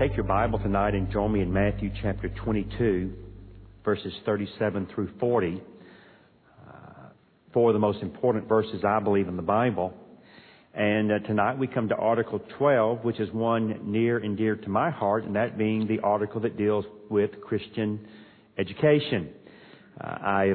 Take your Bible tonight and join me in Matthew chapter 22, verses 37 through 40. Uh, four of the most important verses, I believe, in the Bible. And uh, tonight we come to Article 12, which is one near and dear to my heart, and that being the article that deals with Christian education. Uh, I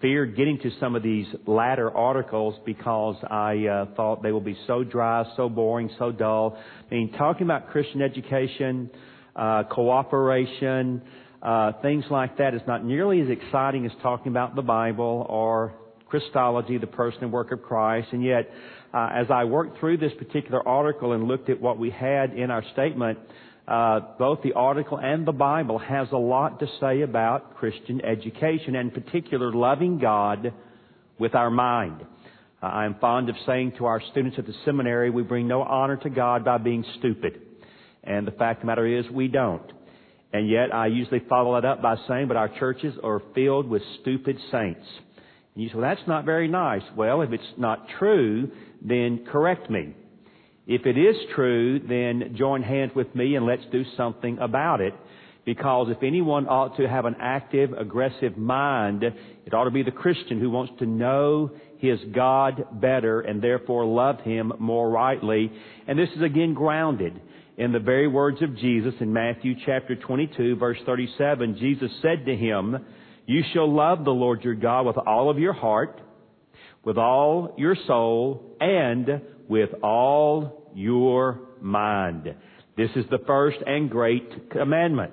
feared getting to some of these latter articles because I uh, thought they will be so dry, so boring, so dull. I mean, talking about Christian education, uh, cooperation, uh, things like that is not nearly as exciting as talking about the Bible or Christology, the person and work of Christ. And yet, uh, as I worked through this particular article and looked at what we had in our statement, uh, both the article and the Bible has a lot to say about Christian education, and in particular, loving God with our mind. Uh, I am fond of saying to our students at the seminary, we bring no honor to God by being stupid. And the fact of the matter is, we don't. And yet, I usually follow that up by saying, but our churches are filled with stupid saints. And you say, well, that's not very nice. Well, if it's not true, then correct me. If it is true, then join hands with me and let's do something about it. Because if anyone ought to have an active, aggressive mind, it ought to be the Christian who wants to know his God better and therefore love him more rightly. And this is again grounded in the very words of Jesus in Matthew chapter 22 verse 37. Jesus said to him, You shall love the Lord your God with all of your heart, with all your soul, and with all your mind. This is the first and great commandment.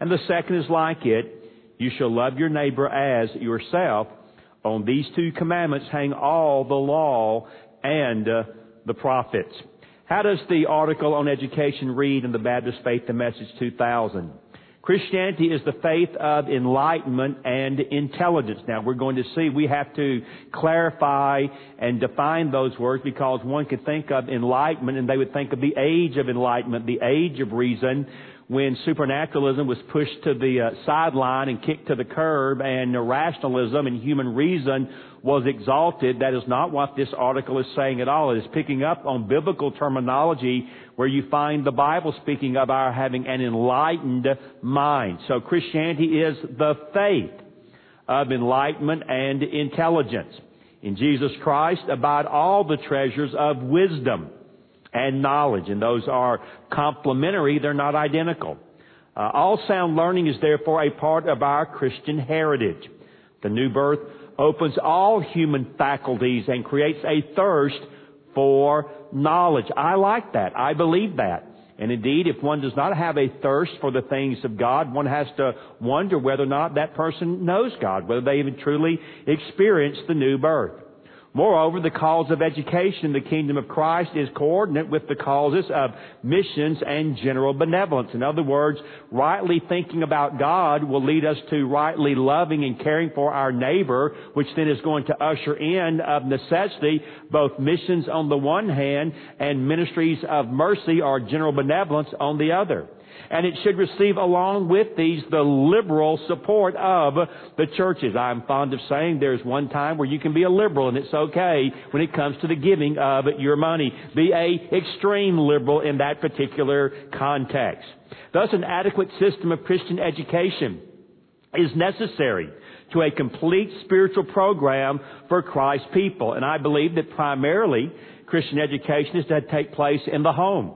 And the second is like it. You shall love your neighbor as yourself. On these two commandments hang all the law and uh, the prophets. How does the article on education read in the Baptist Faith and Message 2000? Christianity is the faith of enlightenment and intelligence. Now we're going to see we have to clarify and define those words because one could think of enlightenment and they would think of the age of enlightenment, the age of reason when supernaturalism was pushed to the uh, sideline and kicked to the curb and rationalism and human reason was exalted. That is not what this article is saying at all. It is picking up on biblical terminology where you find the Bible speaking of our having an enlightened mind. So Christianity is the faith of enlightenment and intelligence. In Jesus Christ abide all the treasures of wisdom and knowledge, and those are complementary, they're not identical. Uh, all sound learning is therefore a part of our Christian heritage. The new birth opens all human faculties and creates a thirst for knowledge. I like that. I believe that. And indeed, if one does not have a thirst for the things of God, one has to wonder whether or not that person knows God, whether they even truly experienced the new birth. Moreover, the cause of education in the kingdom of Christ is coordinate with the causes of missions and general benevolence. In other words, rightly thinking about God will lead us to rightly loving and caring for our neighbor, which then is going to usher in of necessity both missions on the one hand and ministries of mercy or general benevolence on the other and it should receive along with these the liberal support of the churches. I'm fond of saying there's one time where you can be a liberal and it's okay when it comes to the giving of your money. Be a extreme liberal in that particular context. Thus an adequate system of Christian education is necessary to a complete spiritual program for Christ's people. And I believe that primarily Christian education is to take place in the home.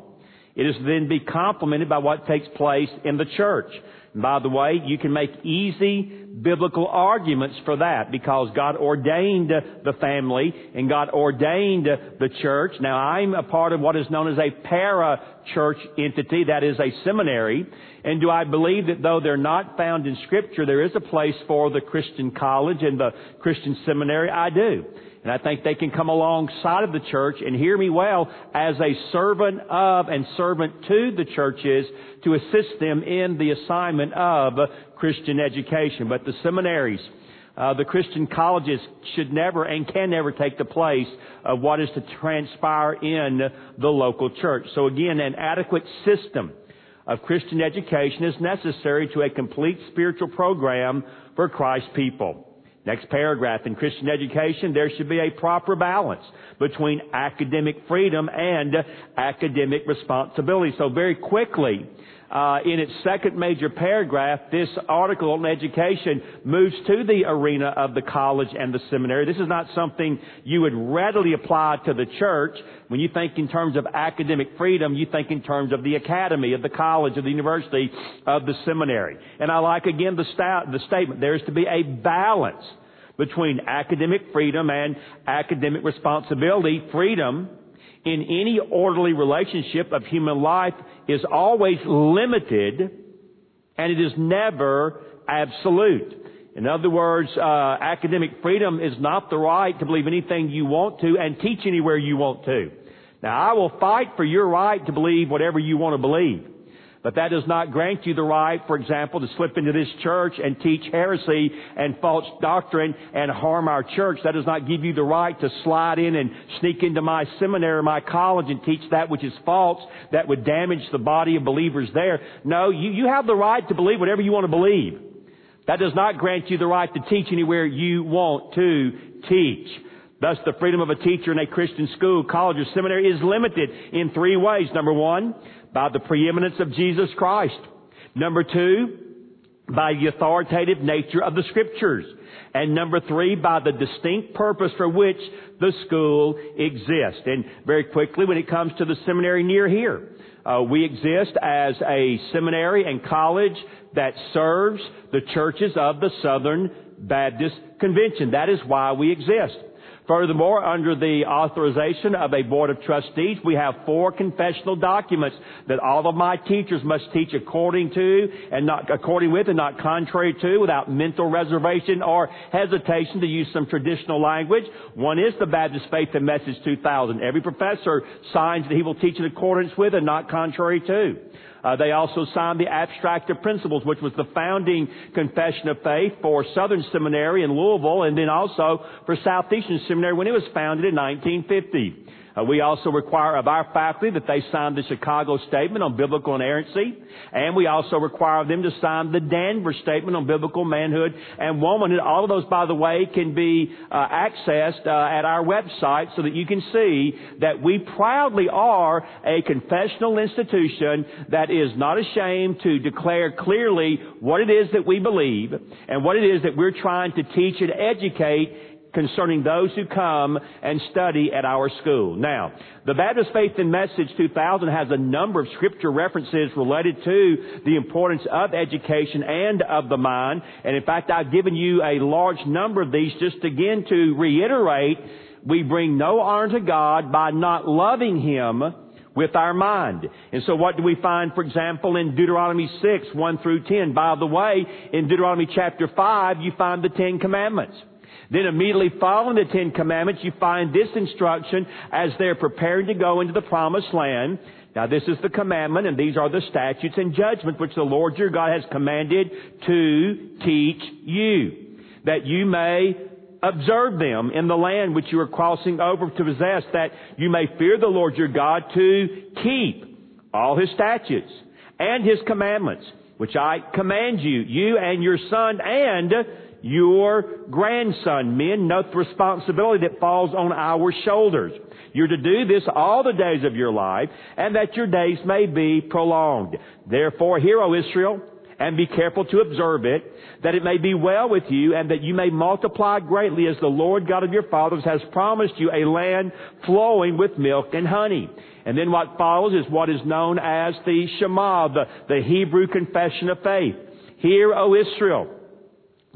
It is then be complemented by what takes place in the church. And by the way, you can make easy biblical arguments for that because God ordained the family and God ordained the church. Now I'm a part of what is known as a para church entity, that is a seminary. And do I believe that though they're not found in scripture, there is a place for the Christian college and the Christian seminary? I do. And I think they can come alongside of the church and hear me well as a servant of and servant to the churches to assist them in the assignment of Christian education. But the seminaries, uh, the Christian colleges should never and can never take the place of what is to transpire in the local church. So again, an adequate system of Christian education is necessary to a complete spiritual program for Christ's people. Next paragraph. In Christian education, there should be a proper balance between academic freedom and academic responsibility. So very quickly, uh, in its second major paragraph, this article on education moves to the arena of the college and the seminary. This is not something you would readily apply to the church. When you think in terms of academic freedom, you think in terms of the academy, of the college, of the university, of the seminary. And I like again the, the statement. There is to be a balance between academic freedom and academic responsibility. Freedom in any orderly relationship of human life is always limited and it is never absolute. In other words, uh, academic freedom is not the right to believe anything you want to and teach anywhere you want to. Now, I will fight for your right to believe whatever you want to believe. But that does not grant you the right, for example, to slip into this church and teach heresy and false doctrine and harm our church. That does not give you the right to slide in and sneak into my seminary or my college and teach that which is false that would damage the body of believers there. No, you, you have the right to believe whatever you want to believe. That does not grant you the right to teach anywhere you want to teach. Thus, the freedom of a teacher in a Christian school, college, or seminary is limited in three ways. Number one, by the preeminence of Jesus Christ. Number two, by the authoritative nature of the scriptures. And number three, by the distinct purpose for which the school exists. And very quickly, when it comes to the seminary near here, uh, we exist as a seminary and college that serves the churches of the Southern Baptist Convention. That is why we exist. Furthermore, under the authorization of a board of trustees, we have four confessional documents that all of my teachers must teach according to and not according with and not contrary to without mental reservation or hesitation to use some traditional language. One is the Baptist Faith and Message 2000. Every professor signs that he will teach in accordance with and not contrary to. Uh, they also signed the Abstract of Principles, which was the founding confession of faith for Southern Seminary in Louisville and then also for Southeastern Seminary when it was founded in 1950. Uh, we also require of our faculty that they sign the Chicago Statement on Biblical Inerrancy, and we also require of them to sign the Danvers Statement on Biblical Manhood and Womanhood. All of those, by the way, can be uh, accessed uh, at our website so that you can see that we proudly are a confessional institution that is not ashamed to declare clearly what it is that we believe and what it is that we're trying to teach and educate concerning those who come and study at our school. Now, the Baptist Faith and Message 2000 has a number of scripture references related to the importance of education and of the mind. And in fact, I've given you a large number of these just again to reiterate we bring no honor to God by not loving Him with our mind. And so what do we find, for example, in Deuteronomy 6, 1 through 10? By the way, in Deuteronomy chapter 5, you find the Ten Commandments. Then immediately following the Ten Commandments, you find this instruction as they're preparing to go into the promised land. Now this is the commandment and these are the statutes and judgments which the Lord your God has commanded to teach you, that you may observe them in the land which you are crossing over to possess, that you may fear the Lord your God to keep all his statutes and his commandments, which I command you, you and your son and your grandson. Men, note the responsibility that falls on our shoulders. You're to do this all the days of your life, and that your days may be prolonged. Therefore, hear, O Israel, and be careful to observe it, that it may be well with you, and that you may multiply greatly as the Lord God of your fathers has promised you a land flowing with milk and honey. And then what follows is what is known as the Shema, the, the Hebrew confession of faith. Hear, O Israel,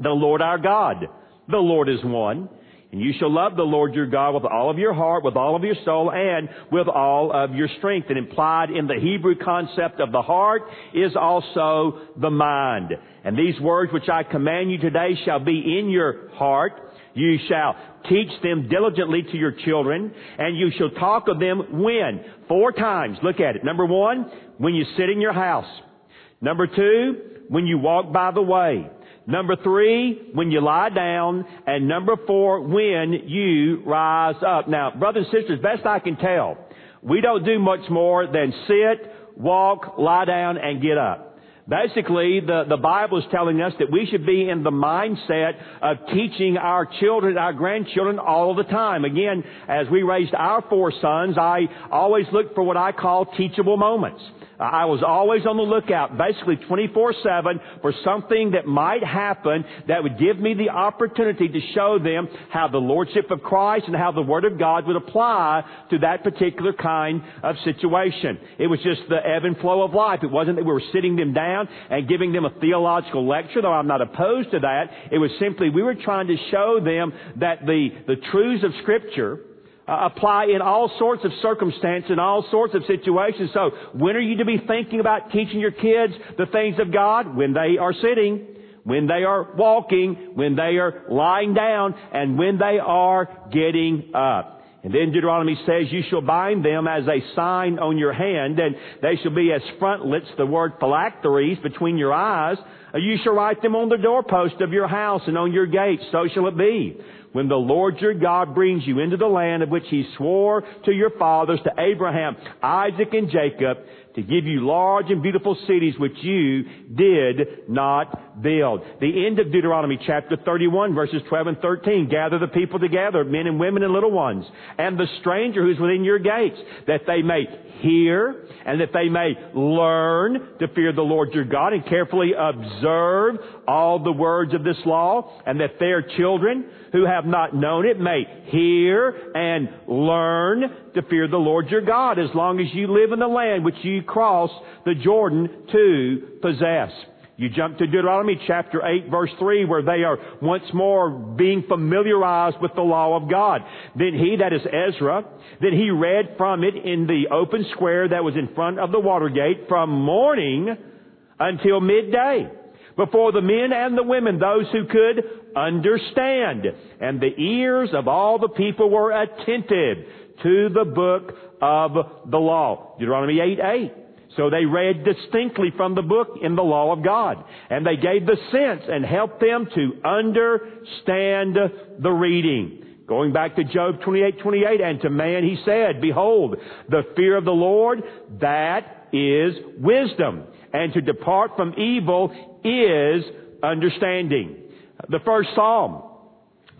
the Lord our God. The Lord is one. And you shall love the Lord your God with all of your heart, with all of your soul, and with all of your strength. And implied in the Hebrew concept of the heart is also the mind. And these words which I command you today shall be in your heart. You shall teach them diligently to your children, and you shall talk of them when? Four times. Look at it. Number one, when you sit in your house. Number two, when you walk by the way. Number three, when you lie down. And number four, when you rise up. Now, brothers and sisters, best I can tell, we don't do much more than sit, walk, lie down, and get up. Basically, the, the Bible is telling us that we should be in the mindset of teaching our children, our grandchildren all the time. Again, as we raised our four sons, I always looked for what I call teachable moments. I was always on the lookout, basically 24-7, for something that might happen that would give me the opportunity to show them how the Lordship of Christ and how the Word of God would apply to that particular kind of situation. It was just the ebb and flow of life. It wasn't that we were sitting them down and giving them a theological lecture, though I'm not opposed to that. It was simply we were trying to show them that the, the truths of Scripture uh, apply in all sorts of circumstances, in all sorts of situations. So when are you to be thinking about teaching your kids the things of God? When they are sitting, when they are walking, when they are lying down, and when they are getting up. And then Deuteronomy says, you shall bind them as a sign on your hand, and they shall be as frontlets, the word phylacteries, between your eyes. Uh, you shall write them on the doorpost of your house and on your gates. So shall it be when the Lord your God brings you into the land of which he swore to your fathers, to Abraham, Isaac, and Jacob, to give you large and beautiful cities which you did not build. The end of Deuteronomy chapter 31 verses 12 and 13. Gather the people together, men and women and little ones, and the stranger who's within your gates, that they may hear and that they may learn to fear the Lord your God and carefully observe all the words of this law and that their children who have not known it may hear and learn to fear the Lord your God as long as you live in the land which you cross the Jordan to possess. You jump to Deuteronomy chapter 8 verse 3 where they are once more being familiarized with the law of God. Then he, that is Ezra, then he read from it in the open square that was in front of the water gate from morning until midday. Before the men and the women, those who could understand. And the ears of all the people were attentive to the book of the law. Deuteronomy 8 8. So they read distinctly from the book in the law of God. And they gave the sense and helped them to understand the reading. Going back to Job 28, 28, and to man he said, Behold, the fear of the Lord, that is wisdom. And to depart from evil is understanding. The first Psalm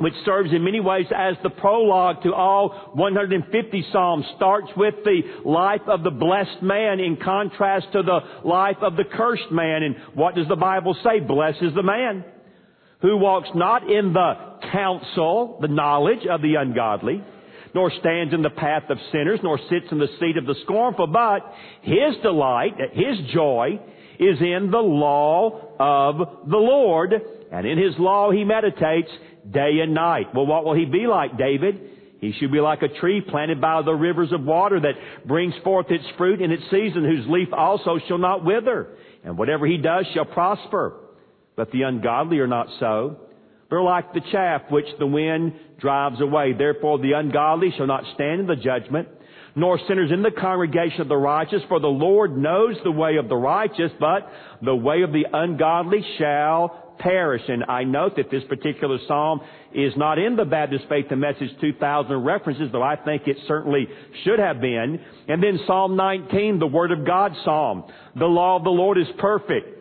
which serves in many ways as the prologue to all 150 Psalms, starts with the life of the blessed man in contrast to the life of the cursed man. And what does the Bible say? Blessed is the man who walks not in the counsel, the knowledge of the ungodly, nor stands in the path of sinners, nor sits in the seat of the scornful, but his delight, his joy, is in the law of the Lord, and in his law he meditates day and night. Well, what will he be like, David? He should be like a tree planted by the rivers of water that brings forth its fruit in its season, whose leaf also shall not wither. And whatever he does shall prosper. But the ungodly are not so. They're like the chaff which the wind drives away. Therefore the ungodly shall not stand in the judgment, nor sinners in the congregation of the righteous, for the Lord knows the way of the righteous, but the way of the ungodly shall perish. And I note that this particular psalm is not in the Baptist Faith and Message 2000 references, though I think it certainly should have been. And then Psalm 19, the Word of God Psalm. The law of the Lord is perfect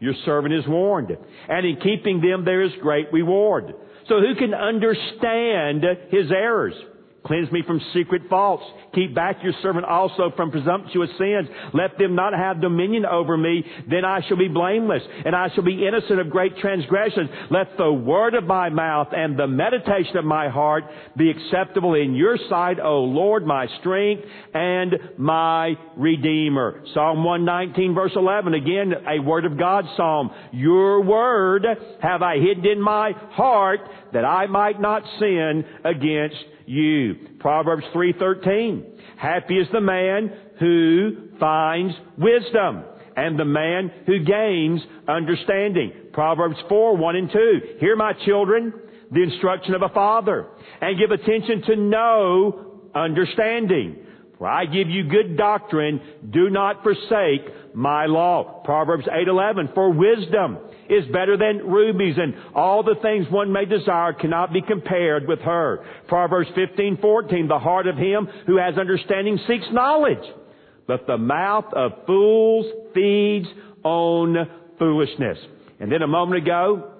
your servant is warned. And in keeping them there is great reward. So who can understand his errors? Cleanse me from secret faults. Keep back your servant also from presumptuous sins. Let them not have dominion over me. Then I shall be blameless and I shall be innocent of great transgressions. Let the word of my mouth and the meditation of my heart be acceptable in your sight, O Lord, my strength and my redeemer. Psalm 119 verse 11. Again, a word of God psalm. Your word have I hidden in my heart that I might not sin against you. Proverbs 3:13. Happy is the man who finds wisdom and the man who gains understanding. Proverbs 4, 1 and 2. Hear my children, the instruction of a father, and give attention to know understanding. For I give you good doctrine, do not forsake my law. Proverbs 8:11 for wisdom is better than rubies and all the things one may desire cannot be compared with her. Proverbs 15:14 the heart of him who has understanding seeks knowledge, but the mouth of fools feeds on foolishness. And then a moment ago,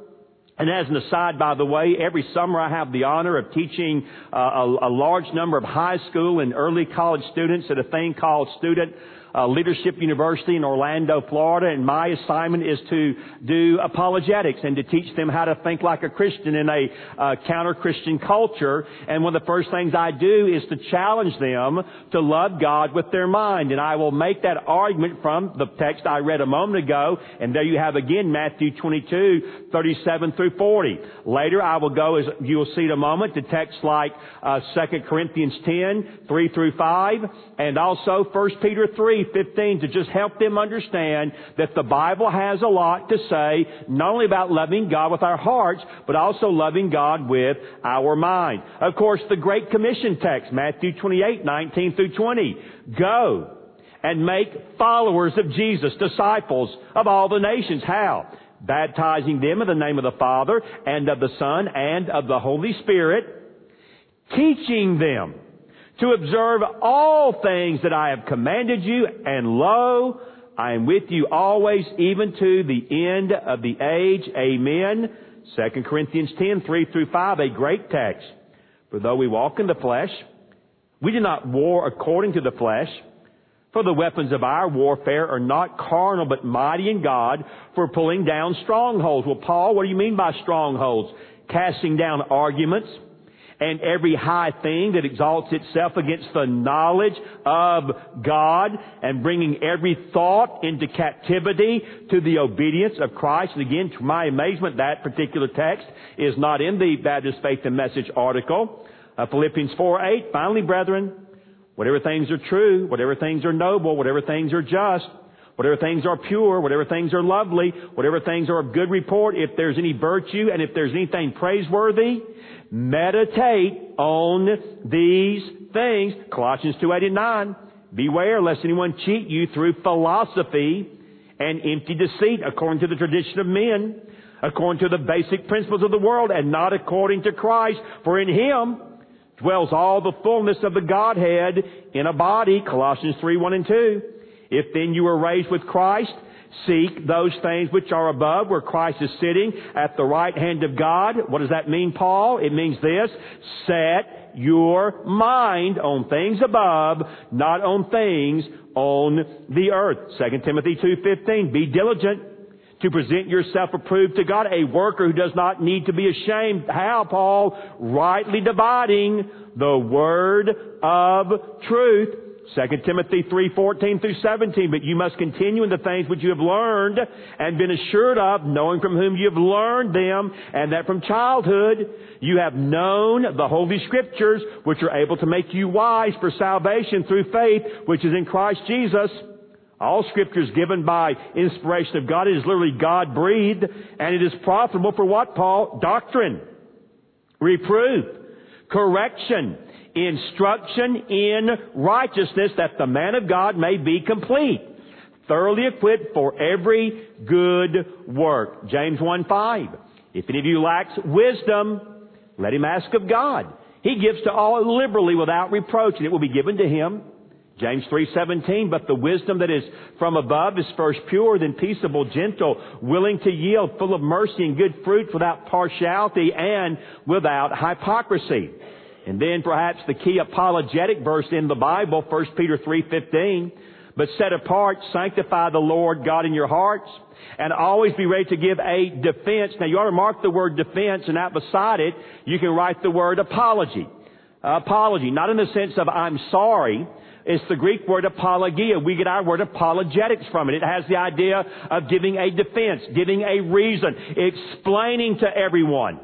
and as an aside, by the way, every summer I have the honor of teaching uh, a, a, large number of high school and early college students at a thing called Student uh, Leadership University in Orlando, Florida, and my assignment is to do apologetics and to teach them how to think like a Christian in a uh, counter-Christian culture. And one of the first things I do is to challenge them to love God with their mind. And I will make that argument from the text I read a moment ago, and there you have again Matthew 22, 37 through 40. Later I will go, as you will see in a moment, to texts like uh, 2 Corinthians 10, 3 through 5, and also 1 Peter 3, 15 to just help them understand that the Bible has a lot to say, not only about loving God with our hearts, but also loving God with our mind. Of course, the Great Commission text, Matthew 28, 19 through 20. Go and make followers of Jesus, disciples of all the nations. How? Baptizing them in the name of the Father and of the Son and of the Holy Spirit, teaching them to observe all things that I have commanded you, and lo, I am with you always, even to the end of the age. Amen. 2 Corinthians 10, 3 through 5, a great text. For though we walk in the flesh, we do not war according to the flesh. For the weapons of our warfare are not carnal, but mighty in God for pulling down strongholds. Well, Paul, what do you mean by strongholds? Casting down arguments, and every high thing that exalts itself against the knowledge of God and bringing every thought into captivity to the obedience of Christ. And again, to my amazement, that particular text is not in the Baptist Faith and Message article. Uh, Philippians 4, 8. Finally, brethren, whatever things are true, whatever things are noble, whatever things are just, whatever things are pure, whatever things are lovely, whatever things are of good report, if there's any virtue and if there's anything praiseworthy, meditate on these things. Colossians 2, 8 and 9. Beware lest anyone cheat you through philosophy and empty deceit according to the tradition of men, according to the basic principles of the world, and not according to Christ. For in Him dwells all the fullness of the Godhead in a body. Colossians 3, 1 and 2. If then you were raised with Christ, seek those things which are above where Christ is sitting at the right hand of God. What does that mean, Paul? It means this. Set your mind on things above, not on things on the earth. 2 Timothy 2.15. Be diligent to present yourself approved to God, a worker who does not need to be ashamed. How, Paul? Rightly dividing the word of truth. 2 Timothy 3:14 through 17, but you must continue in the things which you have learned and been assured of, knowing from whom you have learned them, and that from childhood you have known the holy scriptures, which are able to make you wise for salvation through faith, which is in Christ Jesus. All scripture is given by inspiration of God. It is literally God breathed, and it is profitable for what, Paul? Doctrine, reproof, correction, instruction in righteousness that the man of God may be complete, thoroughly equipped for every good work. James 1 5. If any of you lacks wisdom, let him ask of God. He gives to all liberally without reproach, and it will be given to him. James 3:17 but the wisdom that is from above is first pure then peaceable gentle willing to yield full of mercy and good fruit without partiality and without hypocrisy And then perhaps the key apologetic verse in the Bible, 1 Peter 3.15, but set apart, sanctify the Lord God in your hearts, and always be ready to give a defense. Now you ought to mark the word defense, and out beside it, you can write the word apology. Apology, not in the sense of I'm sorry, it's the Greek word apologia. We get our word apologetics from it. It has the idea of giving a defense, giving a reason, explaining to everyone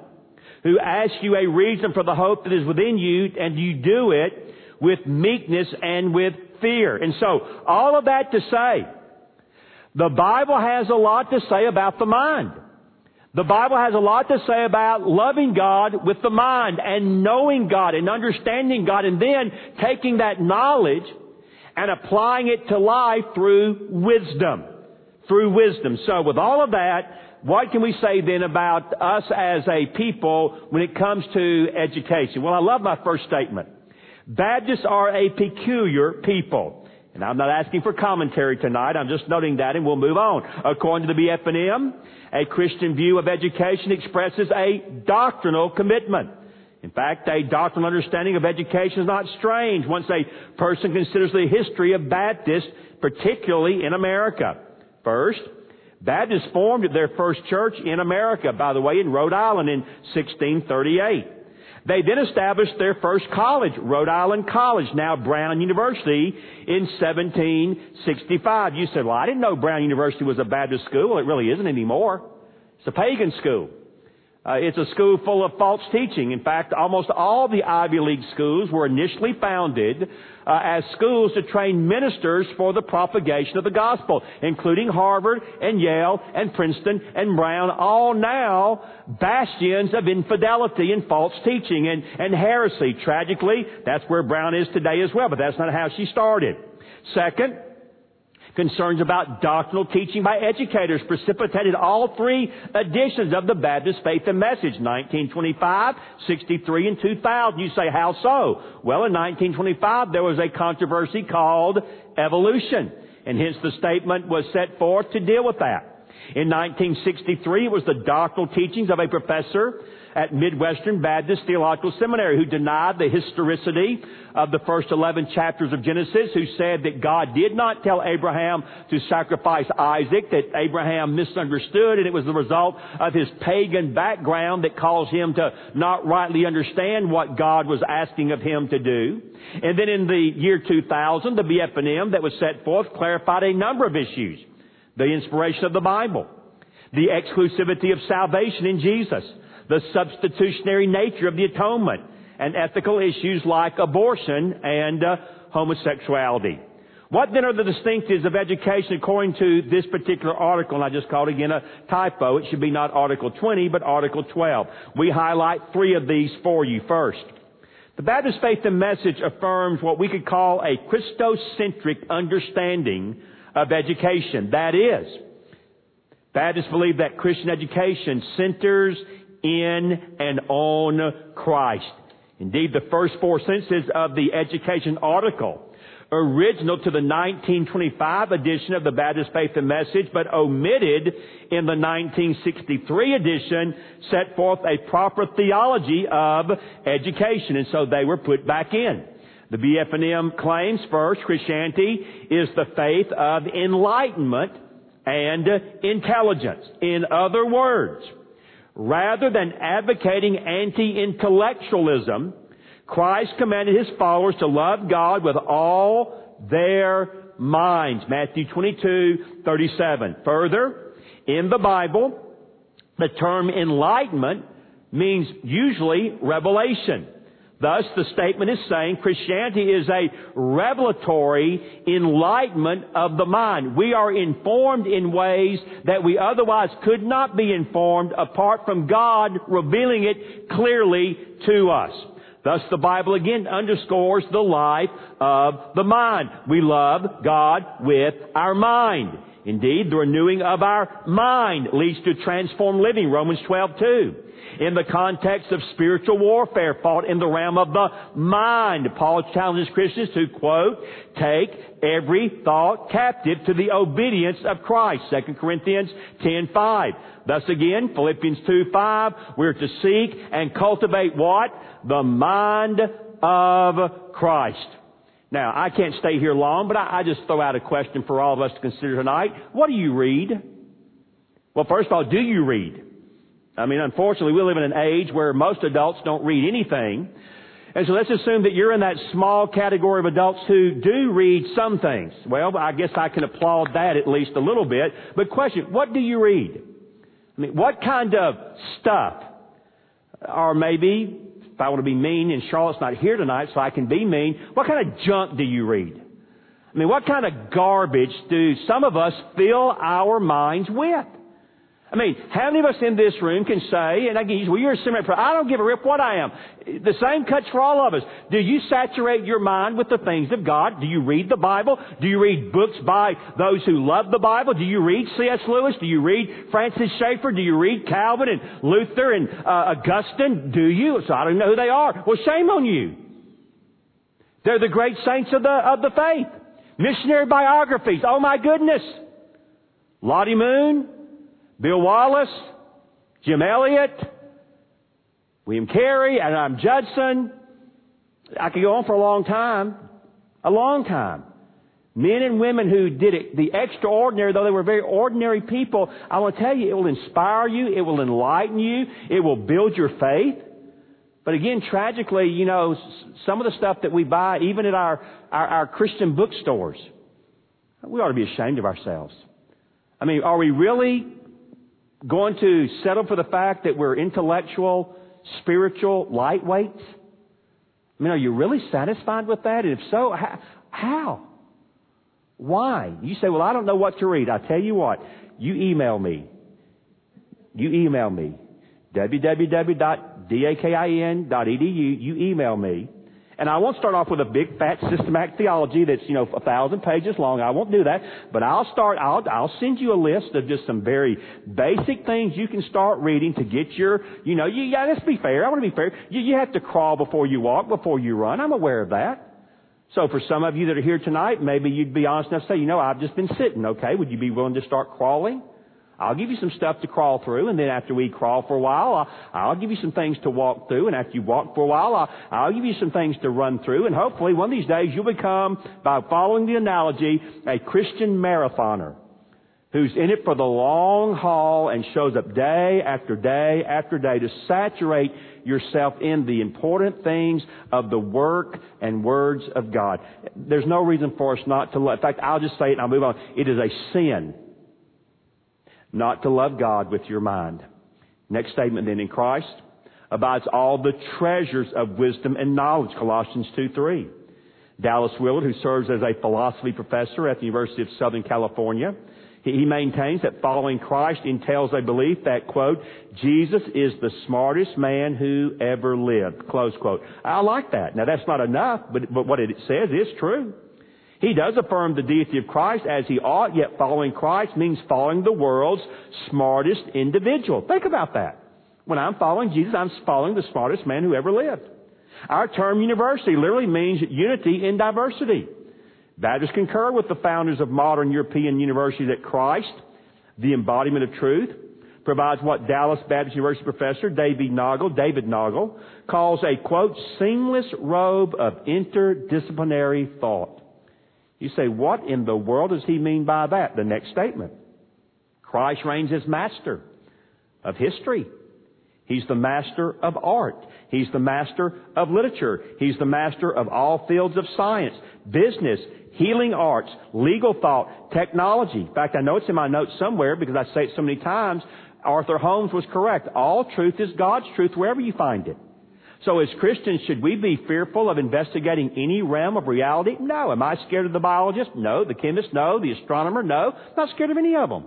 who asks you a reason for the hope that is within you, and you do it with meekness and with fear. And so, all of that to say, the Bible has a lot to say about the mind. The Bible has a lot to say about loving God with the mind and knowing God and understanding God and then taking that knowledge and applying it to life through wisdom. Through wisdom. So with all of that, what can we say then about us as a people when it comes to education? Well, I love my first statement. Baptists are a peculiar people. And I'm not asking for commentary tonight. I'm just noting that and we'll move on. According to the BF&M, a Christian view of education expresses a doctrinal commitment. In fact, a doctrinal understanding of education is not strange once a person considers the history of Baptists, particularly in America. First, Baptists formed their first church in America, by the way, in Rhode Island in 1638. They then established their first college, Rhode Island College, now Brown University, in 1765. You said, well, I didn't know Brown University was a Baptist school. It really isn't anymore. It's a pagan school. Uh, it's a school full of false teaching. In fact, almost all the Ivy League schools were initially founded uh, as schools to train ministers for the propagation of the gospel, including Harvard and Yale and Princeton and Brown, all now bastions of infidelity and false teaching and, and heresy. Tragically, that's where Brown is today as well, but that's not how she started. Second, Concerns about doctrinal teaching by educators precipitated all three editions of the Baptist Faith and Message, 1925, 63, and 2000. You say, how so? Well, in 1925, there was a controversy called evolution, and hence the statement was set forth to deal with that. In 1963, it was the doctrinal teachings of a professor at Midwestern Baptist Theological Seminary who denied the historicity of the first 11 chapters of Genesis, who said that God did not tell Abraham to sacrifice Isaac, that Abraham misunderstood, and it was the result of his pagan background that caused him to not rightly understand what God was asking of him to do. And then in the year 2000, the BF&M that was set forth clarified a number of issues. The inspiration of the Bible, the exclusivity of salvation in Jesus, the substitutionary nature of the atonement, and ethical issues like abortion and uh, homosexuality. What then are the distinctives of education according to this particular article? And I just called again a typo. It should be not Article 20, but Article 12. We highlight three of these for you. First, the Baptist Faith and Message affirms what we could call a Christocentric understanding of education. That is, Baptists believe that Christian education centers in and on Christ. Indeed, the first four sentences of the education article, original to the 1925 edition of the Baptist Faith and Message, but omitted in the 1963 edition, set forth a proper theology of education, and so they were put back in. The BF&M claims first, Christianity is the faith of enlightenment and intelligence. In other words, Rather than advocating anti-intellectualism, Christ commanded his followers to love God with all their minds. Matthew 22, 37. Further, in the Bible, the term enlightenment means usually revelation. Thus, the statement is saying Christianity is a revelatory enlightenment of the mind. We are informed in ways that we otherwise could not be informed apart from God revealing it clearly to us. Thus, the Bible again underscores the life of the mind. We love God with our mind. Indeed, the renewing of our mind leads to transformed living, Romans 12, 2. In the context of spiritual warfare fought in the realm of the mind, Paul challenges Christians to, quote, take every thought captive to the obedience of Christ, 2 Corinthians 10, 5. Thus again, Philippians 2, 5, we're to seek and cultivate what? The mind of Christ. Now, I can't stay here long, but I, I just throw out a question for all of us to consider tonight. What do you read? Well, first of all, do you read? I mean, unfortunately, we live in an age where most adults don't read anything. And so let's assume that you're in that small category of adults who do read some things. Well, I guess I can applaud that at least a little bit. But question, what do you read? I mean, what kind of stuff? Or maybe if I want to be mean and Charlotte's not here tonight so I can be mean, what kind of junk do you read? I mean, what kind of garbage do some of us fill our minds with? I mean, how many of us in this room can say, and use, well, you're a seminary I don't give a rip what I am. The same cuts for all of us. Do you saturate your mind with the things of God? Do you read the Bible? Do you read books by those who love the Bible? Do you read C.S. Lewis? Do you read Francis Schaeffer? Do you read Calvin and Luther and uh, Augustine? Do you? So I don't know who they are. Well, shame on you. They're the great saints of the, of the faith. Missionary biographies. Oh my goodness. Lottie Moon, Bill Wallace, Jim Elliot, William Carey, Adoniram Judson. I could go on for a long time. A long time. Men and women who did it, the extraordinary, though they were very ordinary people, I want to tell you, it will inspire you, it will enlighten you, it will build your faith. But again, tragically, you know, some of the stuff that we buy, even at our, our, our Christian bookstores, we ought to be ashamed of ourselves. I mean, are we really going to settle for the fact that we're intellectual, spiritual lightweights? I mean, are you really satisfied with that? And if so, how? Why? You say, well, I don't know what to read. I tell you what, you email me. You email me. www.dakin.edu. You email me. And I won't start off with a big fat systematic theology that's, you know, a thousand pages long. I won't do that. But I'll start, I'll, I'll send you a list of just some very basic things you can start reading to get your, you know, you, yeah, let's be fair. I want to be fair. You, you have to crawl before you walk, before you run. I'm aware of that. So for some of you that are here tonight, maybe you'd be honest enough to say, you know, I've just been sitting, okay? Would you be willing to start crawling? I'll give you some stuff to crawl through, and then after we crawl for a while, I'll, give you some things to walk through, and after you walk for a while, I'll, I'll give you some things to run through, and hopefully one of these days you'll become, by following the analogy, a Christian marathoner who's in it for the long haul and shows up day after day after day to saturate yourself in the important things of the work and words of God. There's no reason for us not to love. In fact, I'll just say it and I'll move on. It is a sin not to love God with your mind. Next statement then in Christ abides all the treasures of wisdom and knowledge, Colossians 2 3. Dallas Willard, who serves as a philosophy professor at the University of Southern California, he maintains that following Christ entails a belief that, quote, Jesus is the smartest man who ever lived, close quote. I like that. Now that's not enough, but, but what it says is true. He does affirm the deity of Christ as he ought, yet following Christ means following the world's smartest individual. Think about that. When I'm following Jesus, I'm following the smartest man who ever lived. Our term university literally means unity in diversity. Baptists concur with the founders of modern European universities that Christ, the embodiment of truth, provides what Dallas Baptist University professor David Naugle, David Naugle, calls a quote, seamless robe of interdisciplinary thought. You say, what in the world does he mean by that? The next statement. Christ reigns as master of history. He's the master of art. He's the master of literature. He's the master of all fields of science, business, healing arts, legal thought, technology. In fact, I know it's in my notes somewhere because I say it so many times. Arthur Holmes was correct. All truth is God's truth wherever you find it. So as Christians, should we be fearful of investigating any realm of reality? No. Am I scared of the biologist? No. The chemist? No. The astronomer? No. I'm not scared of any of them.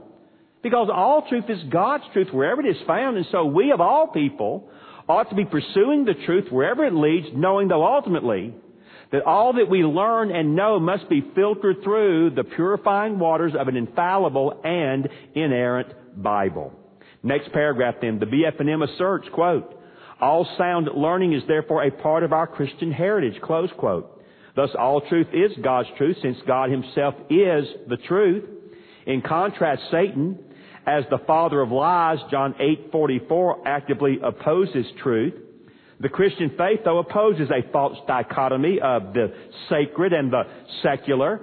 Because all truth is God's truth wherever it is found, and so we of all people ought to be pursuing the truth wherever it leads, knowing though ultimately That all that we learn and know must be filtered through the purifying waters of an infallible and inerrant Bible. Next paragraph then, the BF&M asserts, quote, all sound learning is therefore a part of our Christian heritage, close quote. Thus all truth is God's truth since God himself is the truth. In contrast, Satan, as the father of lies, John 8:44 actively opposes truth. The Christian faith, though, opposes a false dichotomy of the sacred and the secular.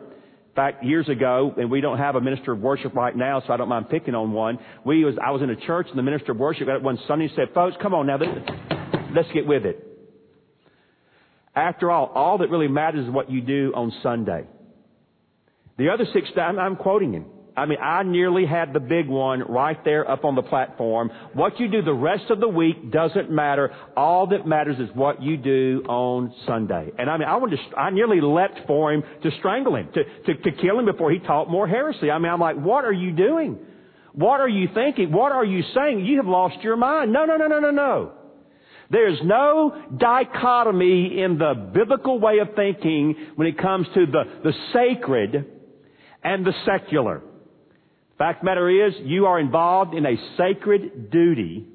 Fact, years ago, and we don't have a minister of worship right now, so I don't mind picking on one. We was, I was in a church, and the minister of worship got up one Sunday and said, "Folks, come on now, let's get with it." After all, all that really matters is what you do on Sunday. The other six, I'm, I'm quoting him. I mean, I nearly had the big one right there up on the platform. What you do the rest of the week doesn't matter. All that matters is what you do on Sunday. And I mean, I wanted to, I nearly leapt for him to strangle him, to, to, to kill him before he taught more heresy. I mean, I'm like, what are you doing? What are you thinking? What are you saying? You have lost your mind. No, no, no, no, no, no. There's no dichotomy in the biblical way of thinking when it comes to the, the sacred and the secular. Fact of the matter is, you are involved in a sacred duty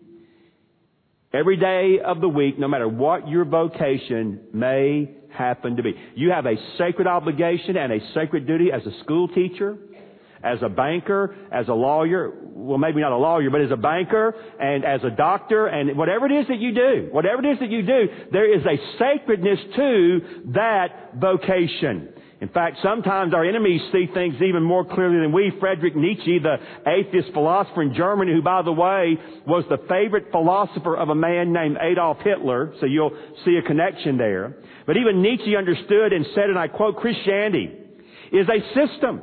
every day of the week, no matter what your vocation may happen to be. You have a sacred obligation and a sacred duty as a school teacher, as a banker, as a lawyer, well maybe not a lawyer, but as a banker and as a doctor and whatever it is that you do, whatever it is that you do, there is a sacredness to that vocation. In fact, sometimes our enemies see things even more clearly than we. Friedrich Nietzsche, the atheist philosopher in Germany, who by the way was the favorite philosopher of a man named Adolf Hitler, so you'll see a connection there. But even Nietzsche understood and said, and I quote, Christianity is a system.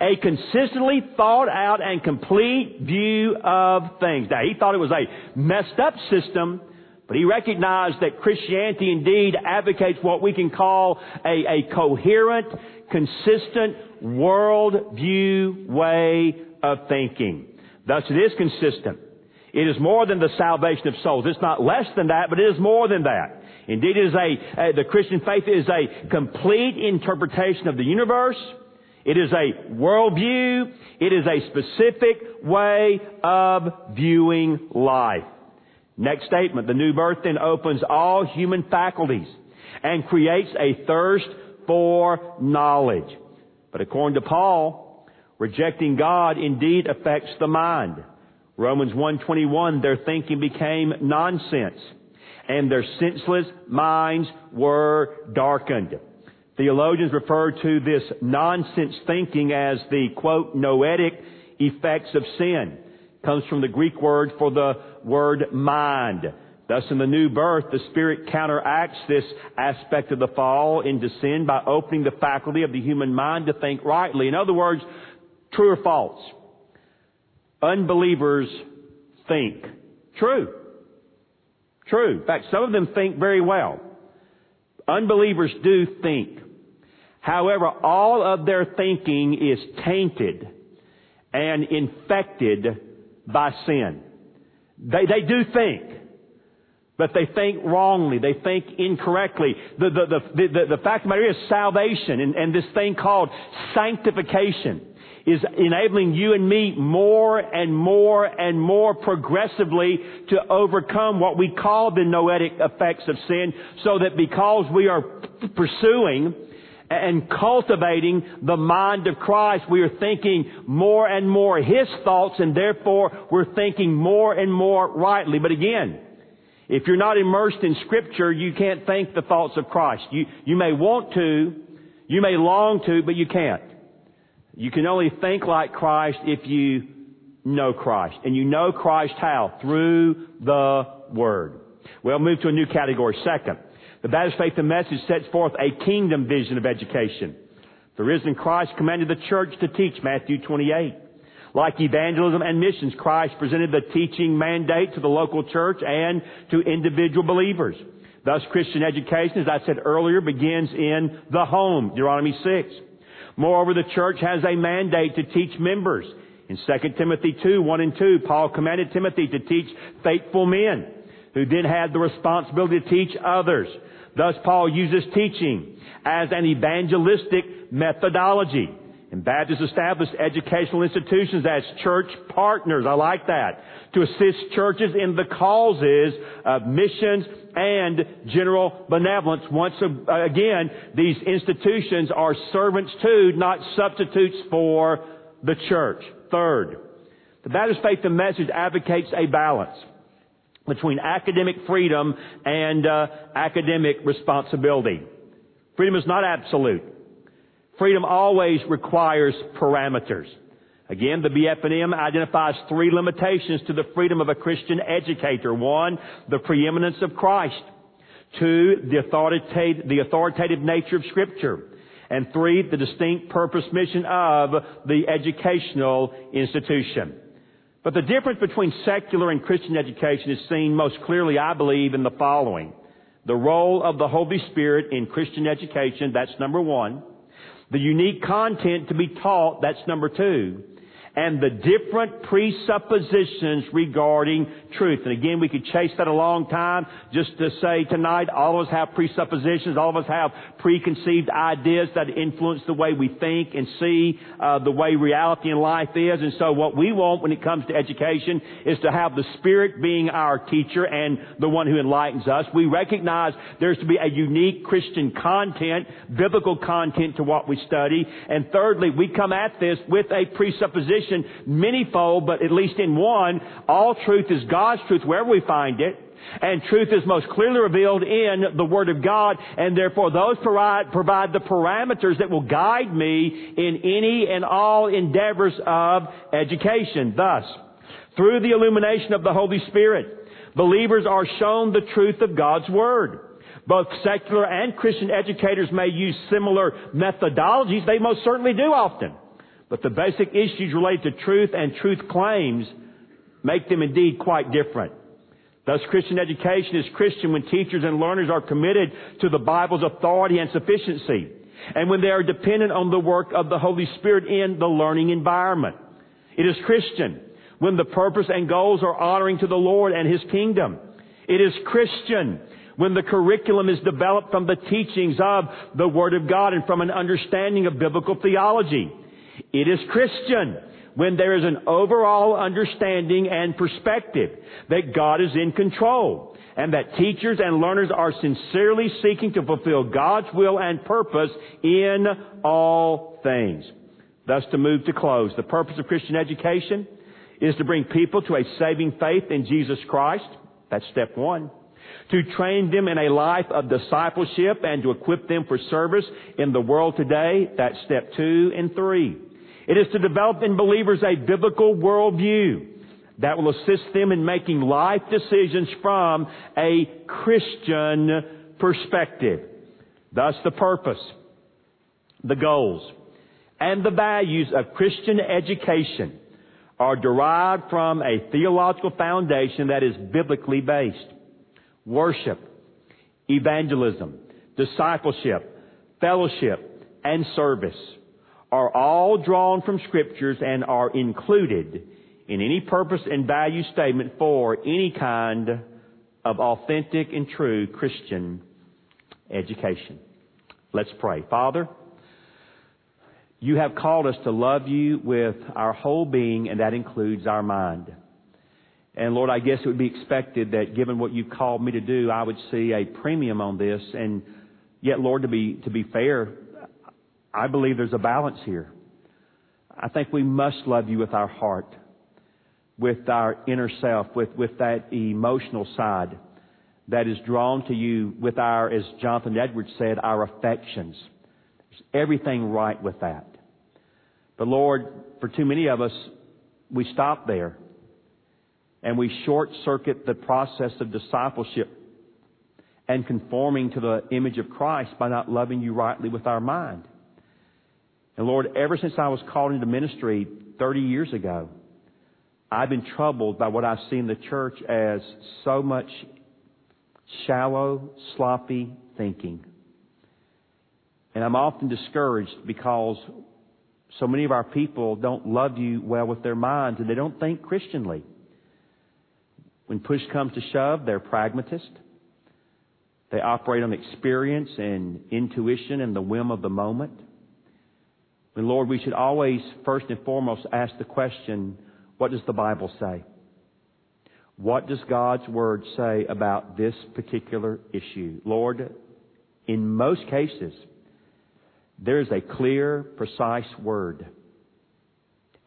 A consistently thought out and complete view of things. Now, he thought it was a messed up system, but he recognized that Christianity indeed advocates what we can call a, a coherent, consistent worldview way of thinking. Thus it is consistent. It is more than the salvation of souls. It's not less than that, but it is more than that. Indeed, it is a, a the Christian faith is a complete interpretation of the universe. It is a worldview. It is a specific way of viewing life. Next statement, the new birth then opens all human faculties and creates a thirst for knowledge. But according to Paul, rejecting God indeed affects the mind. Romans 1:21 their thinking became nonsense and their senseless minds were darkened. Theologians refer to this nonsense thinking as the quote noetic effects of sin. Comes from the Greek word for the word mind. Thus in the new birth, the Spirit counteracts this aspect of the fall into sin by opening the faculty of the human mind to think rightly. In other words, true or false? Unbelievers think. True. True. In fact, some of them think very well. Unbelievers do think. However, all of their thinking is tainted and infected by sin. They, they do think. But they think wrongly. They think incorrectly. The, the, the, the, the fact of the matter is salvation and, and this thing called sanctification is enabling you and me more and more and more progressively to overcome what we call the noetic effects of sin so that because we are pursuing and cultivating the mind of Christ, we are thinking more and more His thoughts and therefore we're thinking more and more rightly. But again, if you're not immersed in Scripture, you can't think the thoughts of Christ. You, you may want to, you may long to, but you can't. You can only think like Christ if you know Christ. And you know Christ how? Through the Word. Well, move to a new category. Second, the Baptist Faith and Message sets forth a kingdom vision of education. The risen Christ commanded the church to teach, Matthew 28. Like evangelism and missions, Christ presented the teaching mandate to the local church and to individual believers. Thus, Christian education, as I said earlier, begins in the home, Deuteronomy 6. Moreover, the church has a mandate to teach members. In 2 Timothy 2, 1 and 2, Paul commanded Timothy to teach faithful men who then had the responsibility to teach others. Thus Paul uses teaching as an evangelistic methodology. And Baptists established educational institutions as church partners. I like that. To assist churches in the causes of missions and general benevolence. Once again, these institutions are servants to, not substitutes for the church. Third, the Baptist Faith and Message advocates a balance between academic freedom and uh, academic responsibility. Freedom is not absolute. Freedom always requires parameters. Again, the BFM identifies three limitations to the freedom of a Christian educator. One, the preeminence of Christ. Two, the authoritative, the authoritative nature of Scripture. And three, the distinct purpose mission of the educational institution. But the difference between secular and Christian education is seen most clearly, I believe, in the following. The role of the Holy Spirit in Christian education, that's number one. The unique content to be taught, that's number two and the different presuppositions regarding truth. And again, we could chase that a long time just to say tonight all of us have presuppositions, all of us have preconceived ideas that influence the way we think and see uh, the way reality in life is. And so what we want when it comes to education is to have the Spirit being our teacher and the one who enlightens us. We recognize there's to be a unique Christian content, biblical content to what we study. And thirdly, we come at this with a presupposition manyfold, but at least in one, all truth is God's truth wherever we find it. And truth is most clearly revealed in the Word of God, and therefore those provide, provide the parameters that will guide me in any and all endeavors of education. Thus, through the illumination of the Holy Spirit, believers are shown the truth of God's Word. Both secular and Christian educators may use similar methodologies. They most certainly do often. But the basic issues related to truth and truth claims make them indeed quite different. Thus, Christian education is Christian when teachers and learners are committed to the Bible's authority and sufficiency, and when they are dependent on the work of the Holy Spirit in the learning environment. It is Christian when the purpose and goals are honoring to the Lord and His kingdom. It is Christian when the curriculum is developed from the teachings of the Word of God and from an understanding of biblical theology. It is Christian when there is an overall understanding and perspective that God is in control and that teachers and learners are sincerely seeking to fulfill God's will and purpose in all things. Thus, to move to close, the purpose of Christian education is to bring people to a saving faith in Jesus Christ. That's step one. To train them in a life of discipleship and to equip them for service in the world today. That's step two and three. It is to develop in believers a biblical worldview that will assist them in making life decisions from a Christian perspective. Thus the purpose, the goals, and the values of Christian education are derived from a theological foundation that is biblically based. Worship, evangelism, discipleship, fellowship, and service are all drawn from scriptures and are included in any purpose and value statement for any kind of authentic and true Christian education. Let's pray. Father, you have called us to love you with our whole being, and that includes our mind. And Lord, I guess it would be expected that given what you've called me to do, I would see a premium on this. And yet, Lord, to be, to be fair, I believe there's a balance here. I think we must love you with our heart, with our inner self, with, with that emotional side that is drawn to you with our, as Jonathan Edwards said, our affections. There's everything right with that. But Lord, for too many of us, we stop there and we short circuit the process of discipleship and conforming to the image of Christ by not loving you rightly with our mind. And Lord, ever since I was called into ministry 30 years ago, I've been troubled by what I've seen the church as so much shallow, sloppy thinking. And I'm often discouraged because so many of our people don't love you well with their minds and they don't think Christianly. When push comes to shove, they're pragmatist. They operate on experience and intuition and the whim of the moment. And Lord, we should always, first and foremost, ask the question, what does the Bible say? What does God's Word say about this particular issue? Lord, in most cases, there is a clear, precise Word.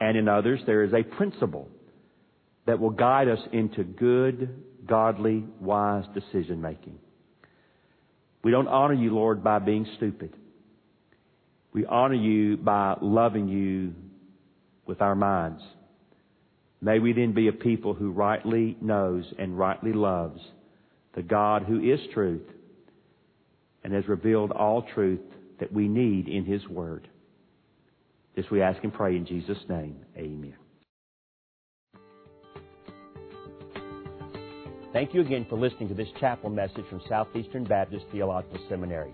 And in others, there is a principle that will guide us into good, godly, wise decision making. We don't honor you, Lord, by being stupid. We honor you by loving you with our minds. May we then be a people who rightly knows and rightly loves the God who is truth and has revealed all truth that we need in His Word. This we ask and pray in Jesus' name. Amen. Thank you again for listening to this chapel message from Southeastern Baptist Theological Seminary.